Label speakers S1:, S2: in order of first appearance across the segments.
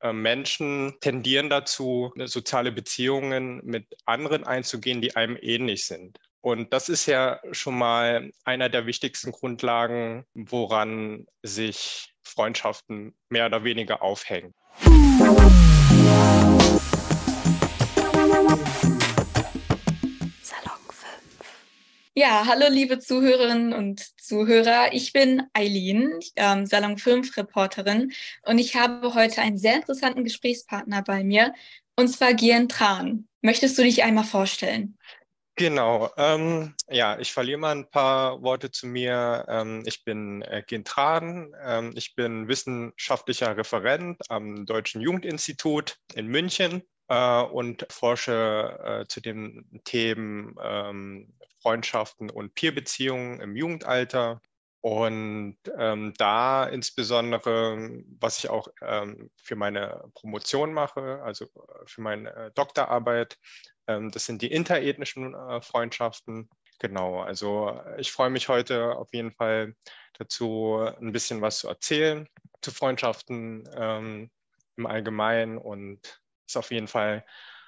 S1: äh, Menschen tendieren dazu, soziale Beziehungen mit anderen einzugehen, die einem ähnlich sind. Und das ist ja schon mal einer der wichtigsten Grundlagen, woran sich Freundschaften mehr oder weniger aufhängen.
S2: Ja, hallo liebe Zuhörerinnen und Zuhörer. Ich bin Eileen, ähm, Salon 5 Reporterin und ich habe heute einen sehr interessanten Gesprächspartner bei mir und zwar Gian Tran. Möchtest du dich einmal vorstellen?
S1: Genau, ähm, ja, ich verliere mal ein paar Worte zu mir. Ähm, ich bin äh, Gian Tran, ähm, ich bin wissenschaftlicher Referent am Deutschen Jugendinstitut in München äh, und forsche äh, zu den Themen ähm, Freundschaften und Peerbeziehungen im Jugendalter. Und ähm, da insbesondere, was ich auch ähm, für meine Promotion mache, also äh, für meine äh, Doktorarbeit, ähm, das sind die interethnischen äh, Freundschaften. Genau, also äh, ich freue mich heute auf jeden Fall dazu, ein bisschen was zu erzählen zu Freundschaften ähm, im Allgemeinen und ist auf jeden Fall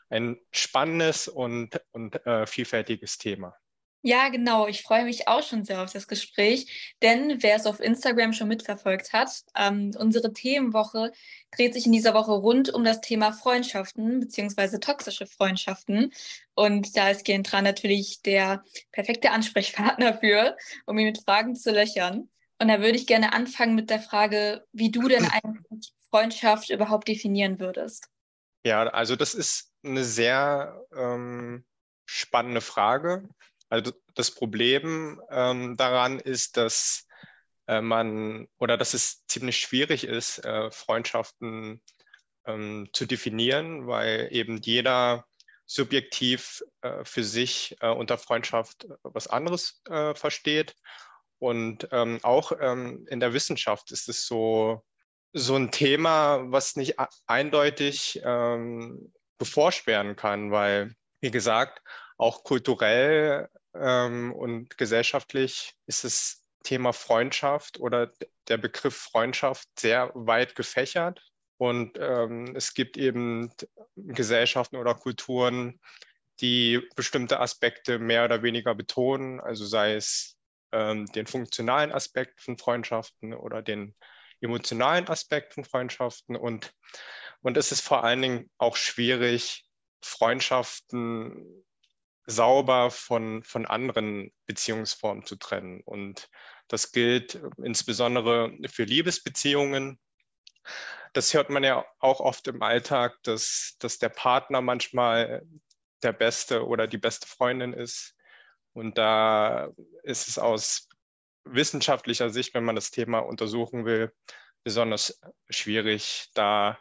S1: ein spannendes und, und äh, vielfältiges Thema.
S2: Ja, genau. Ich freue mich auch schon sehr auf das Gespräch, denn wer es auf Instagram schon mitverfolgt hat, ähm, unsere Themenwoche dreht sich in dieser Woche rund um das Thema Freundschaften beziehungsweise toxische Freundschaften. Und da ist Gentra natürlich der perfekte Ansprechpartner für, um ihn mit Fragen zu löchern. Und da würde ich gerne anfangen mit der Frage, wie du denn eine Freundschaft überhaupt definieren würdest.
S1: Ja, also das ist eine sehr ähm, spannende Frage also das Problem ähm, daran ist, dass äh, man oder dass es ziemlich schwierig ist, äh, Freundschaften ähm, zu definieren, weil eben jeder subjektiv äh, für sich äh, unter Freundschaft was anderes äh, versteht. Und ähm, auch ähm, in der Wissenschaft ist es so, so ein Thema, was nicht eindeutig ähm, beforscht werden kann, weil, wie gesagt, auch kulturell und gesellschaftlich ist das Thema Freundschaft oder der Begriff Freundschaft sehr weit gefächert. Und ähm, es gibt eben Gesellschaften oder Kulturen, die bestimmte Aspekte mehr oder weniger betonen, also sei es ähm, den funktionalen Aspekt von Freundschaften oder den emotionalen Aspekt von Freundschaften. Und, und es ist vor allen Dingen auch schwierig, Freundschaften sauber von, von anderen Beziehungsformen zu trennen. Und das gilt insbesondere für Liebesbeziehungen. Das hört man ja auch oft im Alltag, dass, dass der Partner manchmal der beste oder die beste Freundin ist. Und da ist es aus wissenschaftlicher Sicht, wenn man das Thema untersuchen will, besonders schwierig, da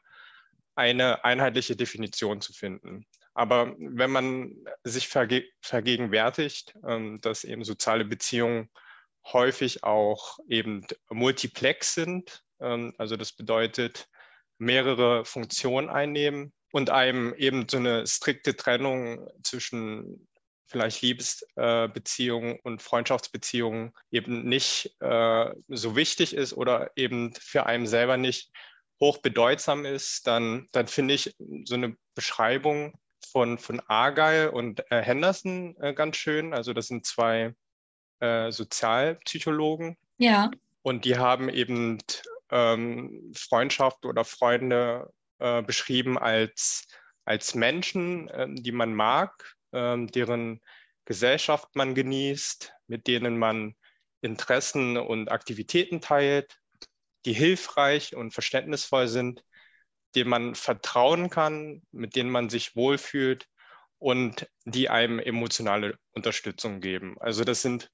S1: eine einheitliche Definition zu finden. Aber wenn man sich verge vergegenwärtigt, ähm, dass eben soziale Beziehungen häufig auch eben multiplex sind, ähm, also das bedeutet mehrere Funktionen einnehmen und einem eben so eine strikte Trennung zwischen vielleicht Liebesbeziehungen äh, und Freundschaftsbeziehungen eben nicht äh, so wichtig ist oder eben für einen selber nicht hochbedeutsam ist, dann, dann finde ich so eine Beschreibung von, von Argyle und äh, Henderson äh, ganz schön. Also das sind zwei äh, Sozialpsychologen.
S2: Ja.
S1: Und die haben eben ähm, Freundschaft oder Freunde äh, beschrieben als, als Menschen, ähm, die man mag, ähm, deren Gesellschaft man genießt, mit denen man Interessen und Aktivitäten teilt, die hilfreich und verständnisvoll sind denen man vertrauen kann, mit denen man sich wohlfühlt und die einem emotionale Unterstützung geben. Also das sind,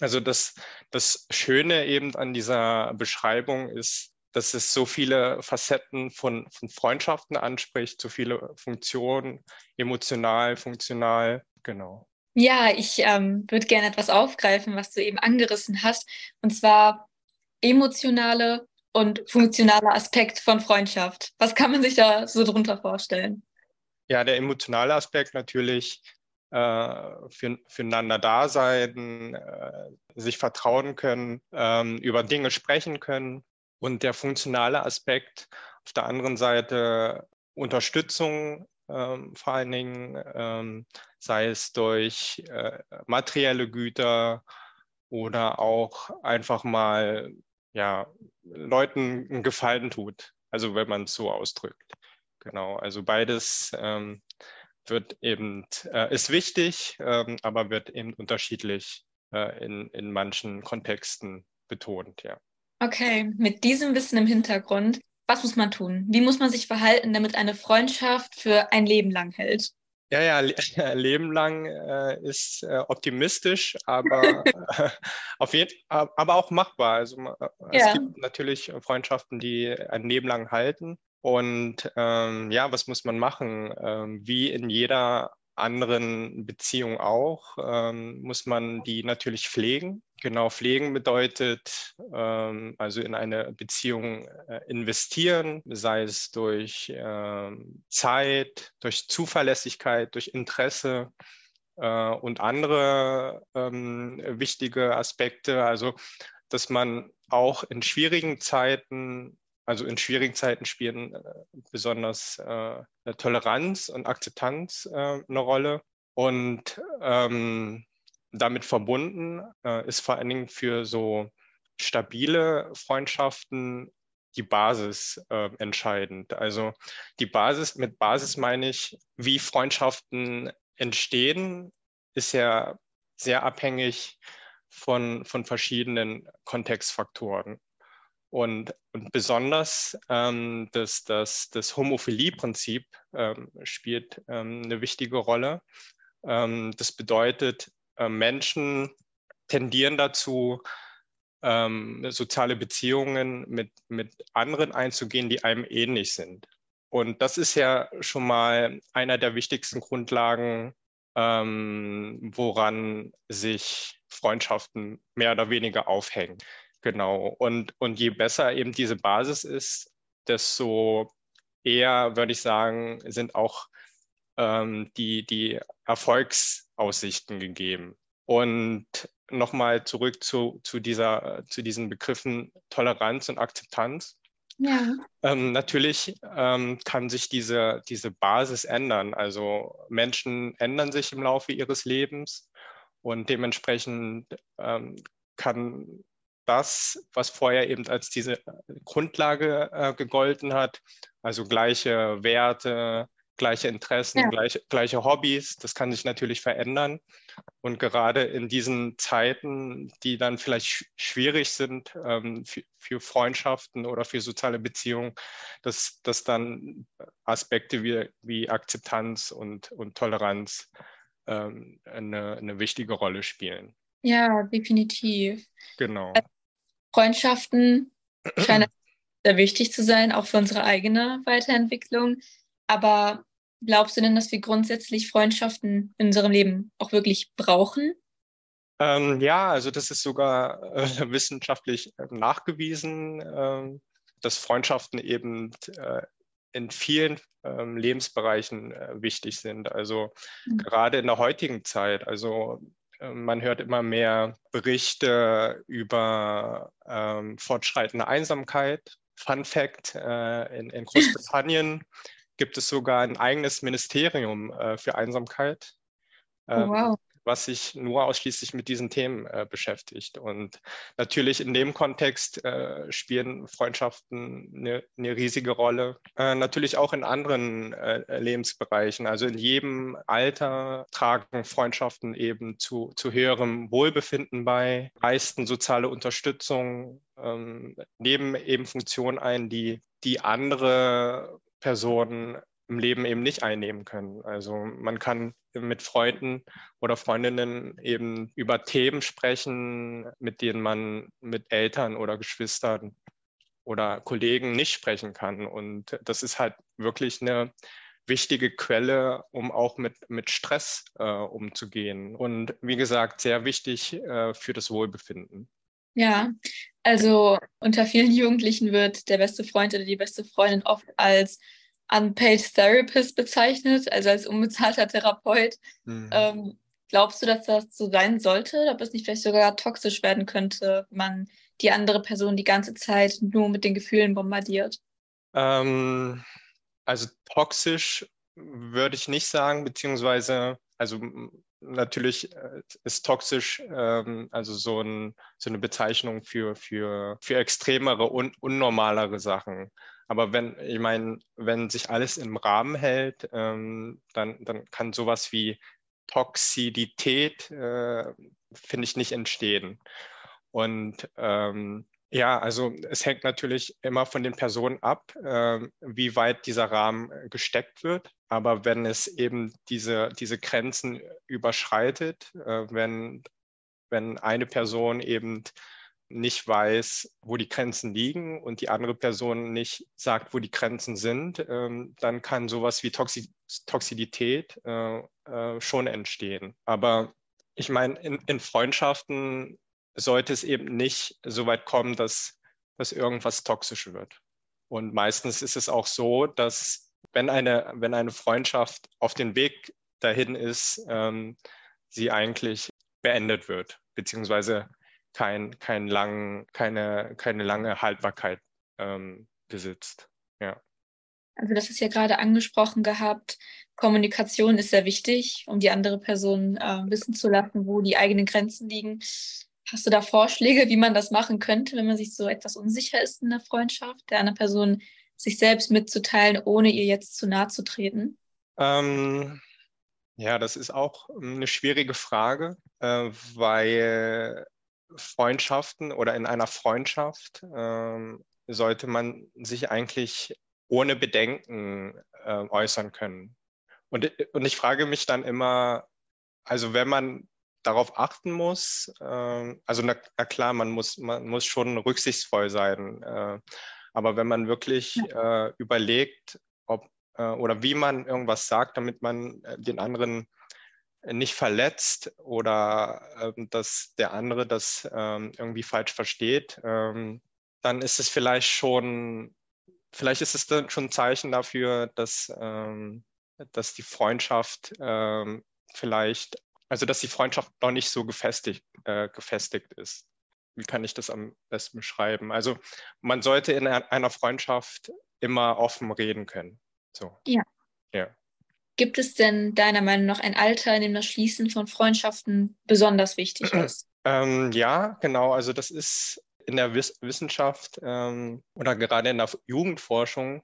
S1: also das, das Schöne eben an dieser Beschreibung ist, dass es so viele Facetten von, von Freundschaften anspricht, so viele Funktionen, emotional, funktional, genau.
S2: Ja, ich ähm, würde gerne etwas aufgreifen, was du eben angerissen hast, und zwar emotionale und funktionaler Aspekt von Freundschaft. Was kann man sich da so drunter vorstellen?
S1: Ja, der emotionale Aspekt natürlich äh, für, füreinander da sein, äh, sich vertrauen können, ähm, über Dinge sprechen können, Und der funktionale Aspekt auf der anderen Seite Unterstützung, ähm, vor allen Dingen, ähm, sei es durch äh, materielle Güter oder auch einfach mal ja, Leuten einen Gefallen tut. Also wenn man es so ausdrückt. Genau, also beides ähm, wird eben, äh, ist wichtig, ähm, aber wird eben unterschiedlich äh, in, in manchen Kontexten betont, ja.
S2: Okay, mit diesem Wissen im Hintergrund, was muss man tun? Wie muss man sich verhalten, damit eine Freundschaft für ein Leben lang hält?
S1: Ja, ja, le Leben lang äh, ist äh, optimistisch, aber, äh, auf jeden, aber auch machbar. Also äh, es ja. gibt natürlich Freundschaften, die ein Leben lang halten. Und ähm, ja, was muss man machen? Ähm, wie in jeder anderen Beziehung auch, ähm, muss man die natürlich pflegen. Genau, pflegen bedeutet ähm, also in eine Beziehung äh, investieren, sei es durch ähm, Zeit, durch Zuverlässigkeit, durch Interesse äh, und andere ähm, wichtige Aspekte. Also, dass man auch in schwierigen Zeiten also in schwierigen Zeiten spielen äh, besonders äh, Toleranz und Akzeptanz äh, eine Rolle. Und ähm, damit verbunden äh, ist vor allen Dingen für so stabile Freundschaften die Basis äh, entscheidend. Also die Basis, mit Basis meine ich, wie Freundschaften entstehen, ist ja sehr abhängig von, von verschiedenen Kontextfaktoren. Und, und besonders ähm, das, das, das Homophilie-Prinzip ähm, spielt ähm, eine wichtige Rolle. Ähm, das bedeutet, äh, Menschen tendieren dazu, ähm, soziale Beziehungen mit, mit anderen einzugehen, die einem ähnlich sind. Und das ist ja schon mal einer der wichtigsten Grundlagen, ähm, woran sich Freundschaften mehr oder weniger aufhängen. Genau. Und, und je besser eben diese Basis ist, desto eher, würde ich sagen, sind auch ähm, die, die Erfolgsaussichten gegeben. Und nochmal zurück zu, zu, dieser, zu diesen Begriffen Toleranz und Akzeptanz. Ja. Ähm, natürlich ähm, kann sich diese, diese Basis ändern. Also Menschen ändern sich im Laufe ihres Lebens und dementsprechend ähm, kann das, was vorher eben als diese Grundlage äh, gegolten hat, also gleiche Werte, gleiche Interessen, ja. gleiche, gleiche Hobbys, das kann sich natürlich verändern. Und gerade in diesen Zeiten, die dann vielleicht sch schwierig sind ähm, für, für, Freundschaften oder für soziale Beziehungen, dass, dass dann Aspekte wie, wie Akzeptanz und, und Toleranz ähm, eine, eine wichtige Rolle spielen.
S2: Ja, definitiv.
S1: Genau.
S2: Also Freundschaften scheinen sehr wichtig zu sein, auch für unsere eigene Weiterentwicklung. Aber glaubst du denn, dass wir grundsätzlich Freundschaften in unserem Leben auch wirklich brauchen?
S1: Ähm, ja, also das ist sogar äh, wissenschaftlich äh, nachgewiesen, äh, dass Freundschaften eben äh, in vielen ähm, Lebensbereichen äh, wichtig sind. Also mhm. gerade in der heutigen Zeit, also ähm, man hört immer mehr Berichte über ähm, fortschreitende Einsamkeit. Fun Fact, äh, in, in, Großbritannien gibt es sogar ein eigenes Ministerium äh, für Einsamkeit.
S2: Oh, ähm, wow
S1: was sich nur ausschließlich mit diesen Themen äh, beschäftigt. Und natürlich in dem Kontext äh, spielen Freundschaften eine, eine riesige Rolle. Äh, natürlich auch in anderen äh, Lebensbereichen. Also in jedem Alter tragen Freundschaften eben zu, zu höherem Wohlbefinden bei, leisten soziale Unterstützung, ähm, nehmen eben Funktionen ein, die, die andere Personen im Leben eben nicht einnehmen können. Also man kann mit Freunden oder Freundinnen eben über Themen sprechen, mit denen man mit Eltern oder Geschwistern oder Kollegen nicht sprechen kann. Und das ist halt wirklich eine wichtige Quelle, um auch mit, mit Stress äh, umzugehen. Und wie gesagt, sehr wichtig äh, für das Wohlbefinden.
S2: Ja, also unter vielen Jugendlichen wird der beste Freund oder die beste Freundin oft als Unpaid Therapist bezeichnet, also als unbezahlter Therapeut. Mhm. Ähm, glaubst du, dass das so sein sollte, ob es nicht vielleicht sogar toxisch werden könnte, wenn man die andere Person die ganze Zeit nur mit den Gefühlen bombardiert?
S1: Ähm, also toxisch würde ich nicht sagen, beziehungsweise, also natürlich äh, ist toxisch ähm, also so, ein, so, eine Bezeichnung für, für, für extremere und unnormalere Sachen. Aber wenn, ich meine, wenn sich alles im Rahmen hält, ähm, dann, dann kann sowas wie Toxidität, äh, finde ich, nicht entstehen. Und ähm, ja, also es hängt natürlich immer von den Personen ab, äh, wie weit dieser Rahmen äh, gesteckt wird. Aber wenn es eben diese, diese Grenzen überschreitet, äh, wenn, wenn eine Person eben nicht weiß, wo die Grenzen liegen und die andere Person nicht sagt, wo die Grenzen sind, ähm, dann kann sowas wie Toxi Toxidität äh, äh, schon entstehen. Aber ich meine, in, in Freundschaften sollte es eben nicht so weit kommen, dass, dass irgendwas toxisch wird. Und meistens ist es auch so, dass wenn eine, wenn eine Freundschaft auf dem Weg dahin ist, ähm, sie eigentlich beendet wird, beziehungsweise kein, kein lang, keine, keine lange Haltbarkeit ähm, besitzt. Ja.
S2: Also das ist ja gerade angesprochen gehabt. Kommunikation ist sehr wichtig, um die andere Person äh, wissen zu lassen, wo die eigenen Grenzen liegen. Hast du da Vorschläge, wie man das machen könnte, wenn man sich so etwas unsicher ist in der Freundschaft, der anderen Person sich selbst mitzuteilen, ohne ihr jetzt zu nahe zu treten?
S1: Ähm, ja, das ist auch eine schwierige Frage, äh, weil Freundschaften oder in einer Freundschaft äh, sollte man sich eigentlich ohne Bedenken äh, äußern können. Und, und ich frage mich dann immer, also wenn man darauf achten muss. Äh, also na, na, klar, man muss, man muss schon rücksichtsvoll sein. Äh, aber wenn man wirklich äh, überlegt, ob äh, oder wie man irgendwas sagt, damit man den anderen nicht verletzt oder ähm, dass der andere das ähm, irgendwie falsch versteht, ähm, dann ist es vielleicht schon, vielleicht ist es dann schon ein Zeichen dafür, dass, dass die Freundschaft vielleicht also, dass die Freundschaft noch nicht so gefestigt, äh, gefestigt ist. Wie kann ich das am besten beschreiben? Also, man sollte in einer Freundschaft immer offen reden können. So.
S2: Ja. ja. Gibt es denn deiner Meinung nach ein Alter, in dem das Schließen von Freundschaften besonders wichtig ist?
S1: Ähm, ja, genau. Also, das ist in der Wiss Wissenschaft ähm, oder gerade in der Jugendforschung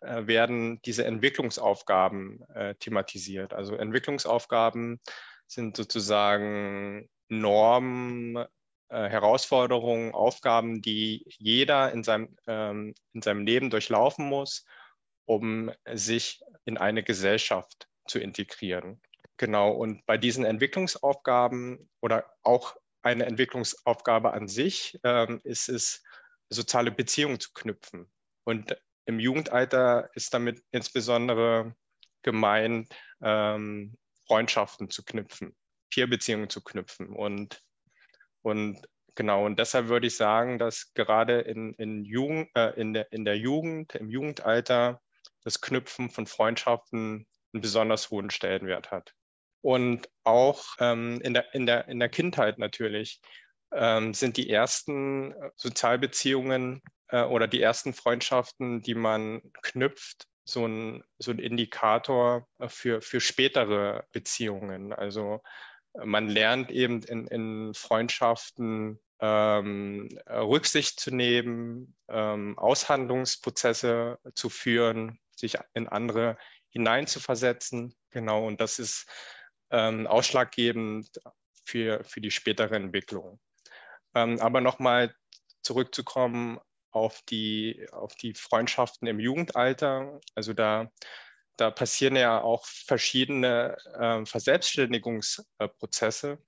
S1: äh, werden diese Entwicklungsaufgaben äh, thematisiert. Also Entwicklungsaufgaben sind sozusagen Normen, äh, Herausforderungen, Aufgaben, die jeder in seinem, ähm, in seinem Leben durchlaufen muss, um sich in eine Gesellschaft zu integrieren. Genau, und bei diesen Entwicklungsaufgaben oder auch eine Entwicklungsaufgabe an sich ähm, ist es, soziale Beziehungen zu knüpfen. Und im Jugendalter ist damit insbesondere gemeint, ähm, Freundschaften zu knüpfen, Peerbeziehungen zu knüpfen. Und, und genau, und deshalb würde ich sagen, dass gerade in, in, Jugend, äh, in, der, in der Jugend, im Jugendalter, das Knüpfen von Freundschaften einen besonders hohen Stellenwert hat. Und auch ähm, in, der, in, der, in der Kindheit natürlich ähm, sind die ersten Sozialbeziehungen äh, oder die ersten Freundschaften, die man knüpft, so ein, so ein Indikator für, für spätere Beziehungen. Also man lernt eben in, in Freundschaften ähm, Rücksicht zu nehmen, ähm, Aushandlungsprozesse zu führen, sich in andere hineinzuversetzen. Genau, und das ist ähm, ausschlaggebend für, für die spätere Entwicklung. Ähm, aber nochmal zurückzukommen auf die, auf die Freundschaften im Jugendalter. Also da, da passieren ja auch verschiedene äh, Verselbstständigungsprozesse.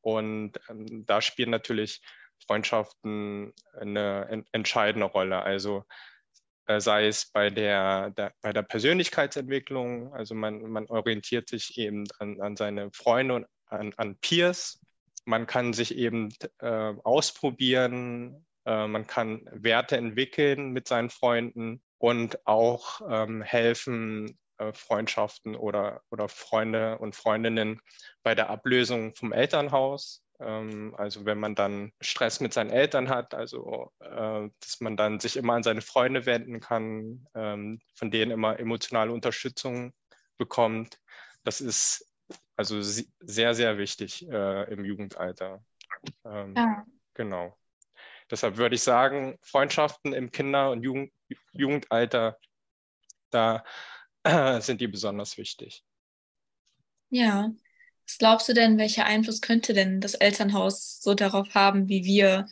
S1: Und ähm, da spielen natürlich Freundschaften eine en entscheidende Rolle. Also äh, sei es bei der, der, bei der Persönlichkeitsentwicklung, also man, man orientiert sich eben an, an seine Freunde und an, an Peers. Man kann sich eben äh, ausprobieren, äh, man kann Werte entwickeln mit seinen Freunden und auch ähm, helfen, äh, Freundschaften oder, oder Freunde und Freundinnen bei der Ablösung vom Elternhaus. Ähm, also wenn man dann Stress mit seinen Eltern hat, also äh, dass man dann sich immer an seine Freunde wenden kann, ähm, von denen immer emotionale Unterstützung bekommt. Das ist also sehr, sehr wichtig äh, im Jugendalter. Ähm, ja. Genau. Deshalb würde ich sagen, Freundschaften im Kinder- und Jugend Jugendalter, da äh, sind die besonders wichtig.
S2: Ja. Was glaubst du denn, welcher Einfluss könnte denn das Elternhaus so darauf haben, wie wir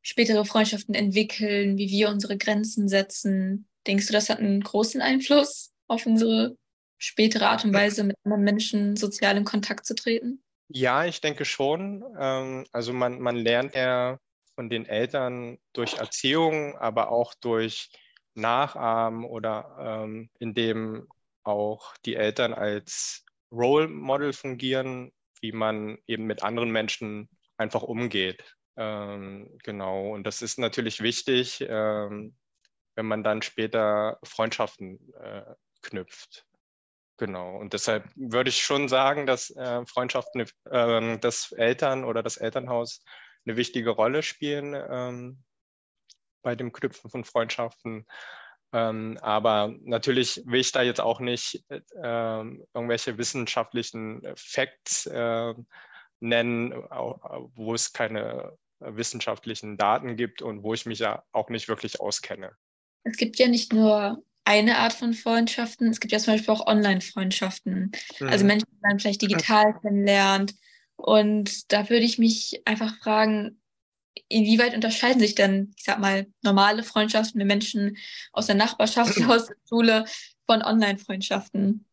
S2: spätere Freundschaften entwickeln, wie wir unsere Grenzen setzen? Denkst du, das hat einen großen Einfluss auf unsere spätere Art und Weise, mit anderen Menschen sozial in Kontakt zu treten?
S1: Ja, ich denke schon. Ähm, also man, man lernt ja von den Eltern durch Erziehung, aber auch durch Nachahmen oder ähm, indem auch die Eltern als Role Model fungieren, wie man eben mit anderen Menschen einfach umgeht. Ähm, genau, und das ist natürlich wichtig, ähm, wenn man dann später Freundschaften äh, knüpft. Genau, und deshalb würde ich schon sagen, dass äh, Freundschaften, äh, das Eltern oder das Elternhaus eine wichtige Rolle spielen ähm, bei dem Knüpfen von Freundschaften. Ähm, aber natürlich will ich da jetzt auch nicht äh, irgendwelche wissenschaftlichen Facts äh, nennen, wo es keine wissenschaftlichen Daten gibt und wo ich mich ja auch nicht wirklich auskenne.
S2: Es gibt ja nicht nur eine Art von Freundschaften, es gibt ja zum Beispiel auch Online-Freundschaften. Also mhm. Also Menschen, die man vielleicht digital kennenlernt. Und da würde ich mich einfach fragen, inwieweit unterscheiden sich denn, ich sag mal, normale Freundschaften mit Menschen aus der Nachbarschaft, aus der Schule von Online-Freundschaften?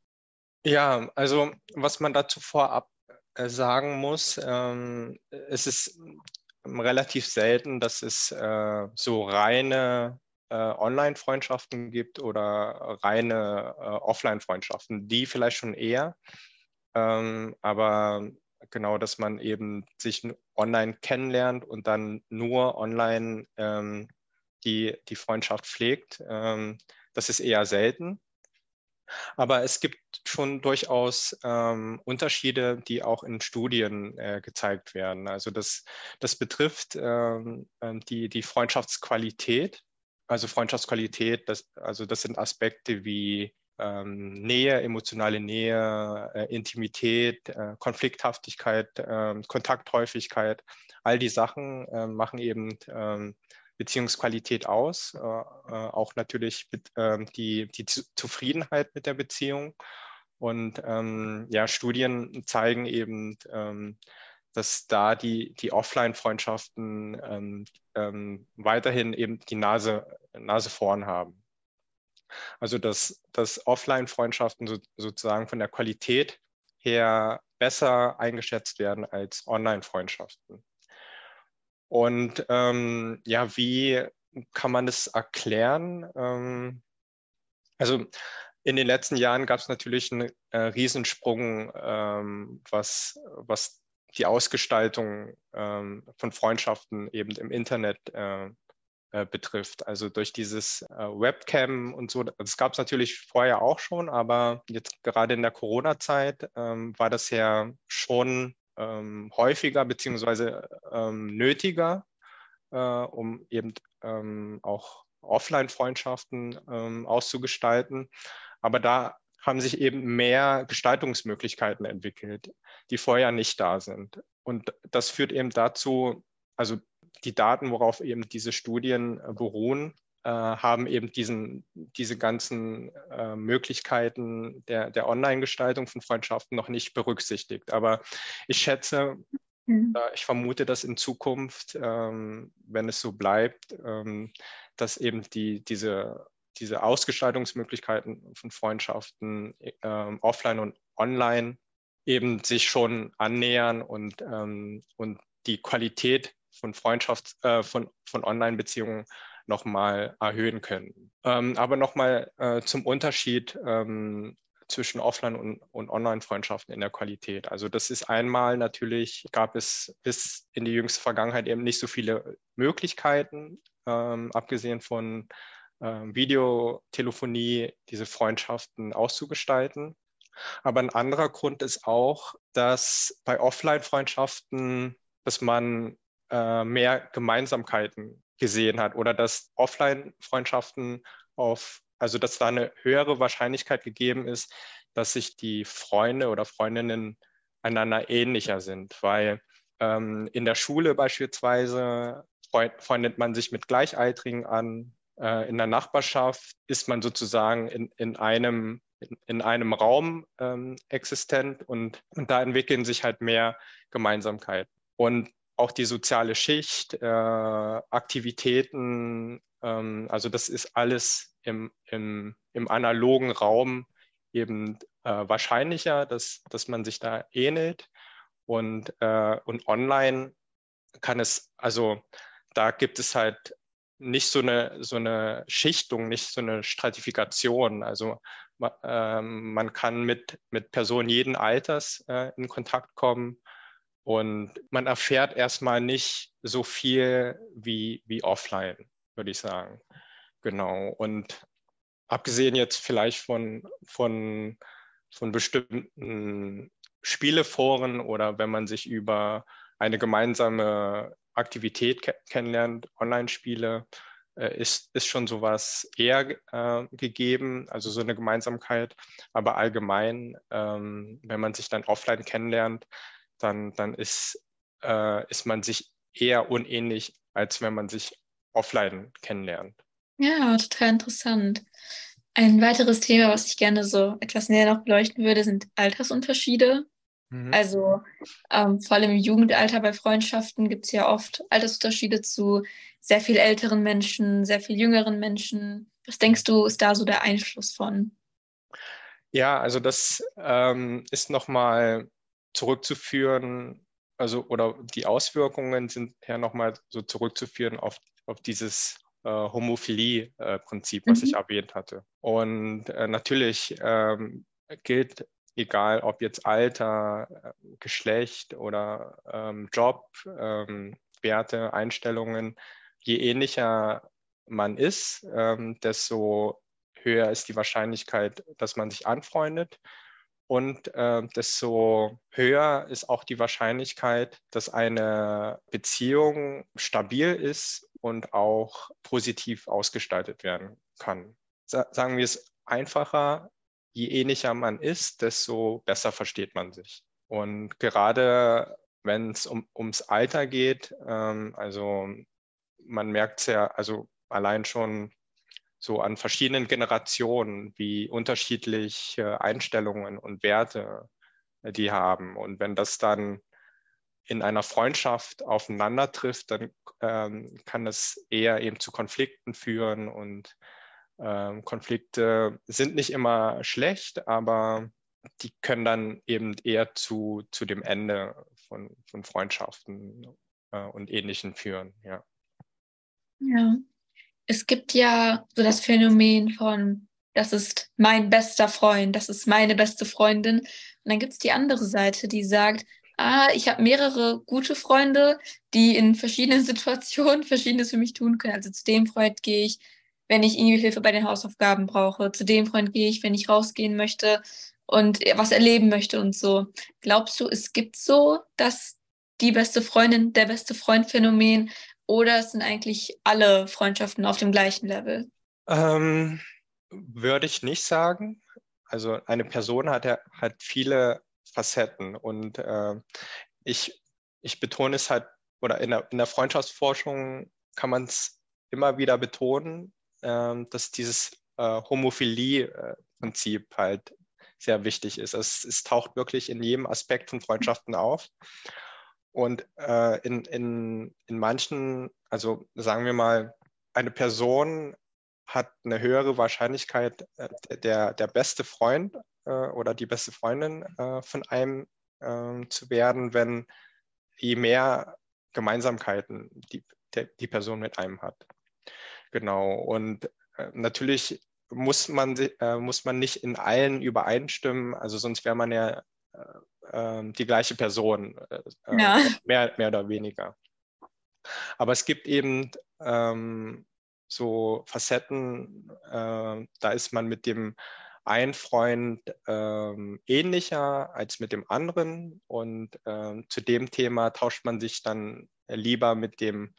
S1: Ja, also was man dazu vorab äh, sagen muss, ähm, es ist relativ selten, dass es äh, so reine äh, Online-Freundschaften gibt oder reine äh, Offline-Freundschaften. Die vielleicht schon eher. Ähm, aber genau, dass man eben sich online kennenlernt und dann nur online ähm, die, die Freundschaft pflegt. Ähm, das ist eher selten. Aber es gibt schon durchaus ähm, Unterschiede, die auch in Studien äh, gezeigt werden. Also das, das betrifft ähm, ähm die, die Freundschaftsqualität. Also Freundschaftsqualität, das, also das sind Aspekte wie ähm, Nähe, emotionale Nähe, äh, Intimität, äh, Konflikthaftigkeit, äh, Kontakthäufigkeit, all die Sachen äh, machen eben ähm, Beziehungsqualität aus, äh, äh, auch natürlich ähm, die, die Zufriedenheit mit der Beziehung. Und ähm, ja, Studien zeigen eben, ähm, dass da die, die Offline-Freundschaften ähm, ähm, weiterhin eben die Nase, Nase vorn haben. Also dass, dass Offline-Freundschaften so, sozusagen von der Qualität her besser eingeschätzt werden als Online-Freundschaften. Und ähm, ja, wie kann man das erklären? Ähm, also in den letzten Jahren gab es natürlich einen äh, Riesensprung, ähm, was, was die Ausgestaltung ähm, von Freundschaften eben im Internet äh, äh, betrifft. Also durch dieses äh, Webcam und so, das gab es natürlich vorher auch schon, aber jetzt gerade in der Corona-Zeit ähm, war das ja schon ähm, häufiger beziehungsweise ähm, nötiger, äh, um eben ähm, auch Offline-Freundschaften ähm, auszugestalten. Aber da haben sich eben mehr Gestaltungsmöglichkeiten entwickelt, die vorher nicht da sind. Und das führt eben dazu, also die Daten, worauf eben diese Studien äh, beruhen, äh, haben eben diesen, diese ganzen äh, Möglichkeiten der, der Online-Gestaltung von Freundschaften noch nicht berücksichtigt. Aber ich schätze, mhm. äh, ich vermute, dass in Zukunft, ähm, wenn es so bleibt, ähm, dass eben die, diese, diese Ausgestaltungsmöglichkeiten von Freundschaften ähm, offline und online eben sich schon annähern und, ähm, und die Qualität von Freundschaft, äh, von, von Online-Beziehungen nochmal erhöhen können. Ähm, aber nochmal äh, zum Unterschied ähm, zwischen Offline- und, und Online-Freundschaften in der Qualität. Also das ist einmal natürlich, gab es bis in die jüngste Vergangenheit eben nicht so viele Möglichkeiten, ähm, abgesehen von ähm, Videotelefonie, diese Freundschaften auszugestalten. Aber ein anderer Grund ist auch, dass bei Offline-Freundschaften dass man äh, mehr Gemeinsamkeiten gesehen hat oder dass Offline-Freundschaften auf, also dass da eine höhere Wahrscheinlichkeit gegeben ist, dass sich die Freunde oder Freundinnen einander ähnlicher sind, weil ähm, in der Schule beispielsweise freundet man sich mit Gleichaltrigen an, äh, in der Nachbarschaft ist man sozusagen in, in einem in, in einem Raum ähm, existent und, und da entwickeln sich halt mehr Gemeinsamkeiten. Und auch die soziale Schicht, äh, Aktivitäten, ähm, also das ist alles im, im, im analogen Raum eben äh, wahrscheinlicher, dass, dass man sich da ähnelt. Und, äh, und online kann es, also da gibt es halt nicht so eine, so eine Schichtung, nicht so eine Stratifikation. Also äh, man kann mit, mit Personen jeden Alters äh, in Kontakt kommen und man erfährt erstmal nicht so viel wie, wie offline, würde ich sagen. Genau. Und abgesehen jetzt vielleicht von, von, von bestimmten Spieleforen oder wenn man sich über eine gemeinsame Aktivität ke kennenlernt, Online-Spiele, äh, ist, ist schon sowas eher äh, gegeben, also so eine Gemeinsamkeit. Aber allgemein, ähm, wenn man sich dann offline kennenlernt, dann, dann ist, äh, ist man sich eher unähnlich, als wenn man sich offline kennenlernt.
S2: Ja, total interessant. Ein weiteres Thema, was ich gerne so etwas näher noch beleuchten würde, sind Altersunterschiede. Mhm. Also ähm, vor allem im Jugendalter bei Freundschaften gibt es ja oft Altersunterschiede zu sehr viel älteren Menschen, sehr viel jüngeren Menschen. Was denkst du, ist da so der Einfluss von?
S1: Ja, also das ähm, ist nochmal zurückzuführen, also oder die Auswirkungen sind ja nochmal so zurückzuführen auf, auf dieses äh, Homophilie-Prinzip, äh, was mhm. ich erwähnt hatte. Und äh, natürlich ähm, gilt egal ob jetzt Alter, äh, Geschlecht oder ähm, Job, ähm, Werte, Einstellungen, je ähnlicher man ist, ähm, desto höher ist die Wahrscheinlichkeit, dass man sich anfreundet. Und äh, desto höher ist auch die Wahrscheinlichkeit, dass eine Beziehung stabil ist und auch positiv ausgestaltet werden kann. Sa sagen wir es einfacher, je ähnlicher man ist, desto besser versteht man sich. Und gerade wenn es um, ums Alter geht, ähm, also man merkt es ja, also allein schon so an verschiedenen Generationen, wie unterschiedlich Einstellungen und Werte äh, die haben. Und wenn das dann in einer Freundschaft aufeinander trifft, dann ähm, kann es eher eben zu Konflikten führen und ähm, Konflikte sind nicht immer schlecht, aber die können dann eben eher zu, zu dem Ende von, von Freundschaften äh, und Ähnlichem führen. Ja.
S2: ja, es gibt ja so das Phänomen von, das ist mein bester Freund, das ist meine beste Freundin. Und dann gibt es die andere Seite, die sagt, ah, ich habe mehrere gute Freunde, die in verschiedenen Situationen Verschiedenes für mich tun können. Also zu dem Freund gehe ich, wenn ich irgendwie Hilfe bei den Hausaufgaben brauche. Zu dem Freund gehe ich, wenn ich rausgehen möchte und was erleben möchte und so. Glaubst du, es gibt so, dass die beste Freundin, der beste Freund Phänomen oder sind eigentlich alle Freundschaften auf dem gleichen Level?
S1: Ähm, würde ich nicht sagen. Also eine Person hat hat viele Facetten und äh, ich, ich betone es halt, oder in der, in der Freundschaftsforschung kann man es immer wieder betonen, ähm, dass dieses äh, Homophilie-Prinzip halt sehr wichtig ist. Es, es, taucht wirklich in jedem Aspekt von Freundschaften auf. Und äh, in, in, in manchen, also sagen wir mal, eine Person hat eine höhere Wahrscheinlichkeit, äh, der, der beste Freund äh, oder die beste Freundin äh, von einem ähm, zu werden, wenn je mehr Gemeinsamkeiten die, der, die Person mit einem hat. Genau. Und äh, natürlich muss man, äh, muss man nicht in allen übereinstimmen, also sonst wäre man ja äh, die gleiche Person, äh, ja. mehr, mehr oder weniger. Aber es gibt eben ähm, so Facetten, äh, da ist man mit dem einen Freund ähm, ähnlicher als mit dem anderen. Und ähm, zu dem Thema tauscht man sich dann lieber mit dem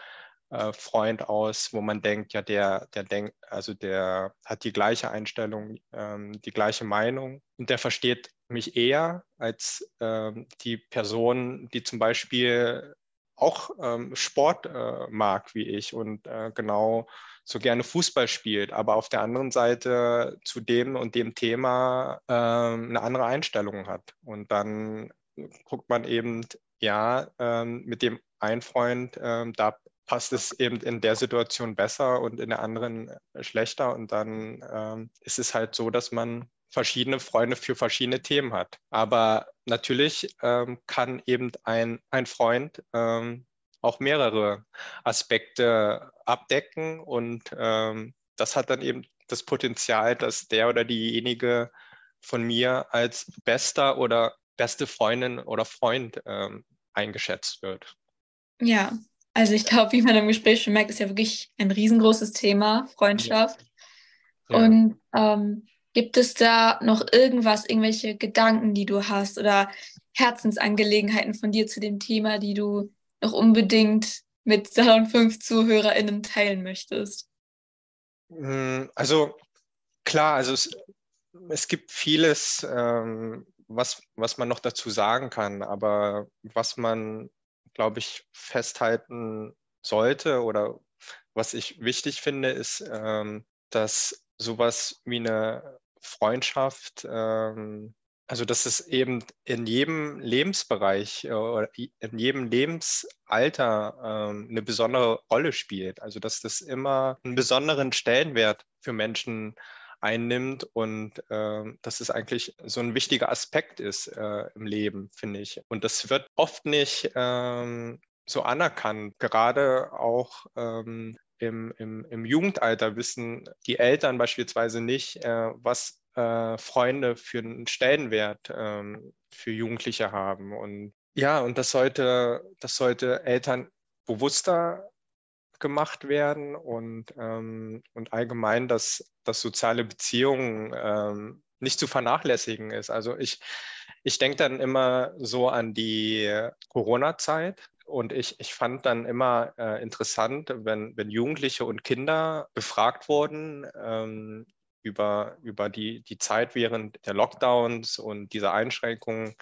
S1: äh, Freund aus, wo man denkt, ja, der, der denkt, also der hat die gleiche Einstellung, ähm, die gleiche Meinung und der versteht mich eher als ähm, die Person, die zum Beispiel auch ähm, Sport äh, mag wie ich und äh, genau so gerne Fußball spielt, aber auf der anderen Seite zu dem und dem Thema äh, eine andere Einstellung hat. Und dann guckt man eben, ja, ähm, mit dem einen Freund, ähm, da passt es eben in der Situation besser und in der anderen schlechter. Und dann ähm, ist es halt so, dass man verschiedene Freunde für verschiedene Themen hat. Aber natürlich ähm, kann eben ein, ein Freund ähm, auch mehrere Aspekte abdecken und ähm, das hat dann eben das Potenzial, dass der oder diejenige von mir als bester oder beste Freundin oder Freund ähm, eingeschätzt wird.
S2: Ja, also ich glaube, wie man im Gespräch schon merkt, ist ja wirklich ein riesengroßes Thema, Freundschaft. Ja. Und ähm, gibt es da noch irgendwas, irgendwelche Gedanken, die du hast oder Herzensangelegenheiten von dir zu dem Thema, die du noch unbedingt mit Salon 5 ZuhörerInnen teilen möchtest?
S1: Hm, also klar, also es, es gibt vieles, ähm, was, was man noch dazu sagen kann, aber was man, glaube ich, festhalten sollte oder was ich wichtig finde, ist, ähm, dass sowas wie eine Freundschaft ähm, also, dass es eben in jedem Lebensbereich äh, oder in jedem Lebensalter ähm, eine besondere Rolle spielt. Also, dass das immer einen besonderen Stellenwert für Menschen einnimmt und äh, dass es eigentlich so ein wichtiger Aspekt ist äh, im Leben, finde ich. Und das wird oft nicht ähm, so anerkannt, gerade auch ähm, im, im, im Jugendalter wissen die Eltern beispielsweise nicht, äh, was äh, Freunde für einen Stellenwert ähm, für Jugendliche haben. Und ja, und das sollte, das sollte Eltern bewusster gemacht werden und, ähm, und allgemein, dass, dass soziale Beziehungen ähm, nicht zu vernachlässigen ist. Also ich, ich denke dann immer so an die Corona-Zeit. Und ich, ich fand dann immer äh, interessant, wenn, wenn Jugendliche und Kinder befragt wurden, ähm, über, über die, die Zeit während der Lockdowns und dieser Einschränkungen,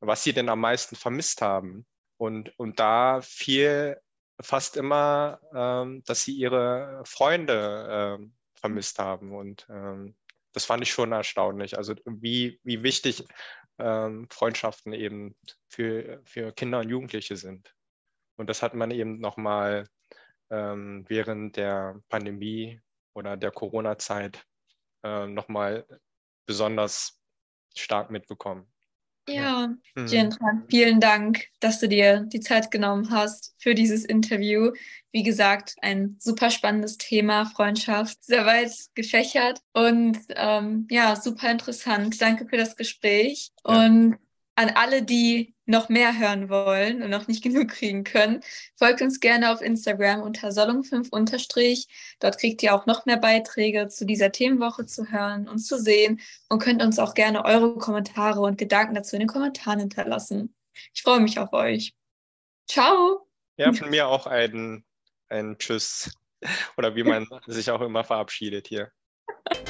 S1: was sie denn am meisten vermisst haben. Und, und da fiel fast immer, ähm, dass sie ihre Freunde ähm, vermisst haben. Und ähm, das fand ich schon erstaunlich. Also wie, wie wichtig ähm, Freundschaften eben für, für Kinder und Jugendliche sind. Und das hat man eben nochmal ähm, während der Pandemie oder der Corona-Zeit äh, nochmal besonders stark mitbekommen.
S2: Ja, mhm. Vielen Dank, dass du dir die Zeit genommen hast für dieses Interview. Wie gesagt, ein super spannendes Thema, Freundschaft, sehr weit gefächert und ähm, ja, super interessant. Danke für das Gespräch ja. und an alle, die noch mehr hören wollen und noch nicht genug kriegen können, folgt uns gerne auf Instagram unter Solung5 Dort kriegt ihr auch noch mehr Beiträge zu dieser Themenwoche zu hören und zu sehen und könnt uns auch gerne eure Kommentare und Gedanken dazu in den Kommentaren hinterlassen. Ich freue mich auf euch. Ciao.
S1: Ja, von mir auch ein, ein Tschüss oder wie man sich auch immer verabschiedet hier.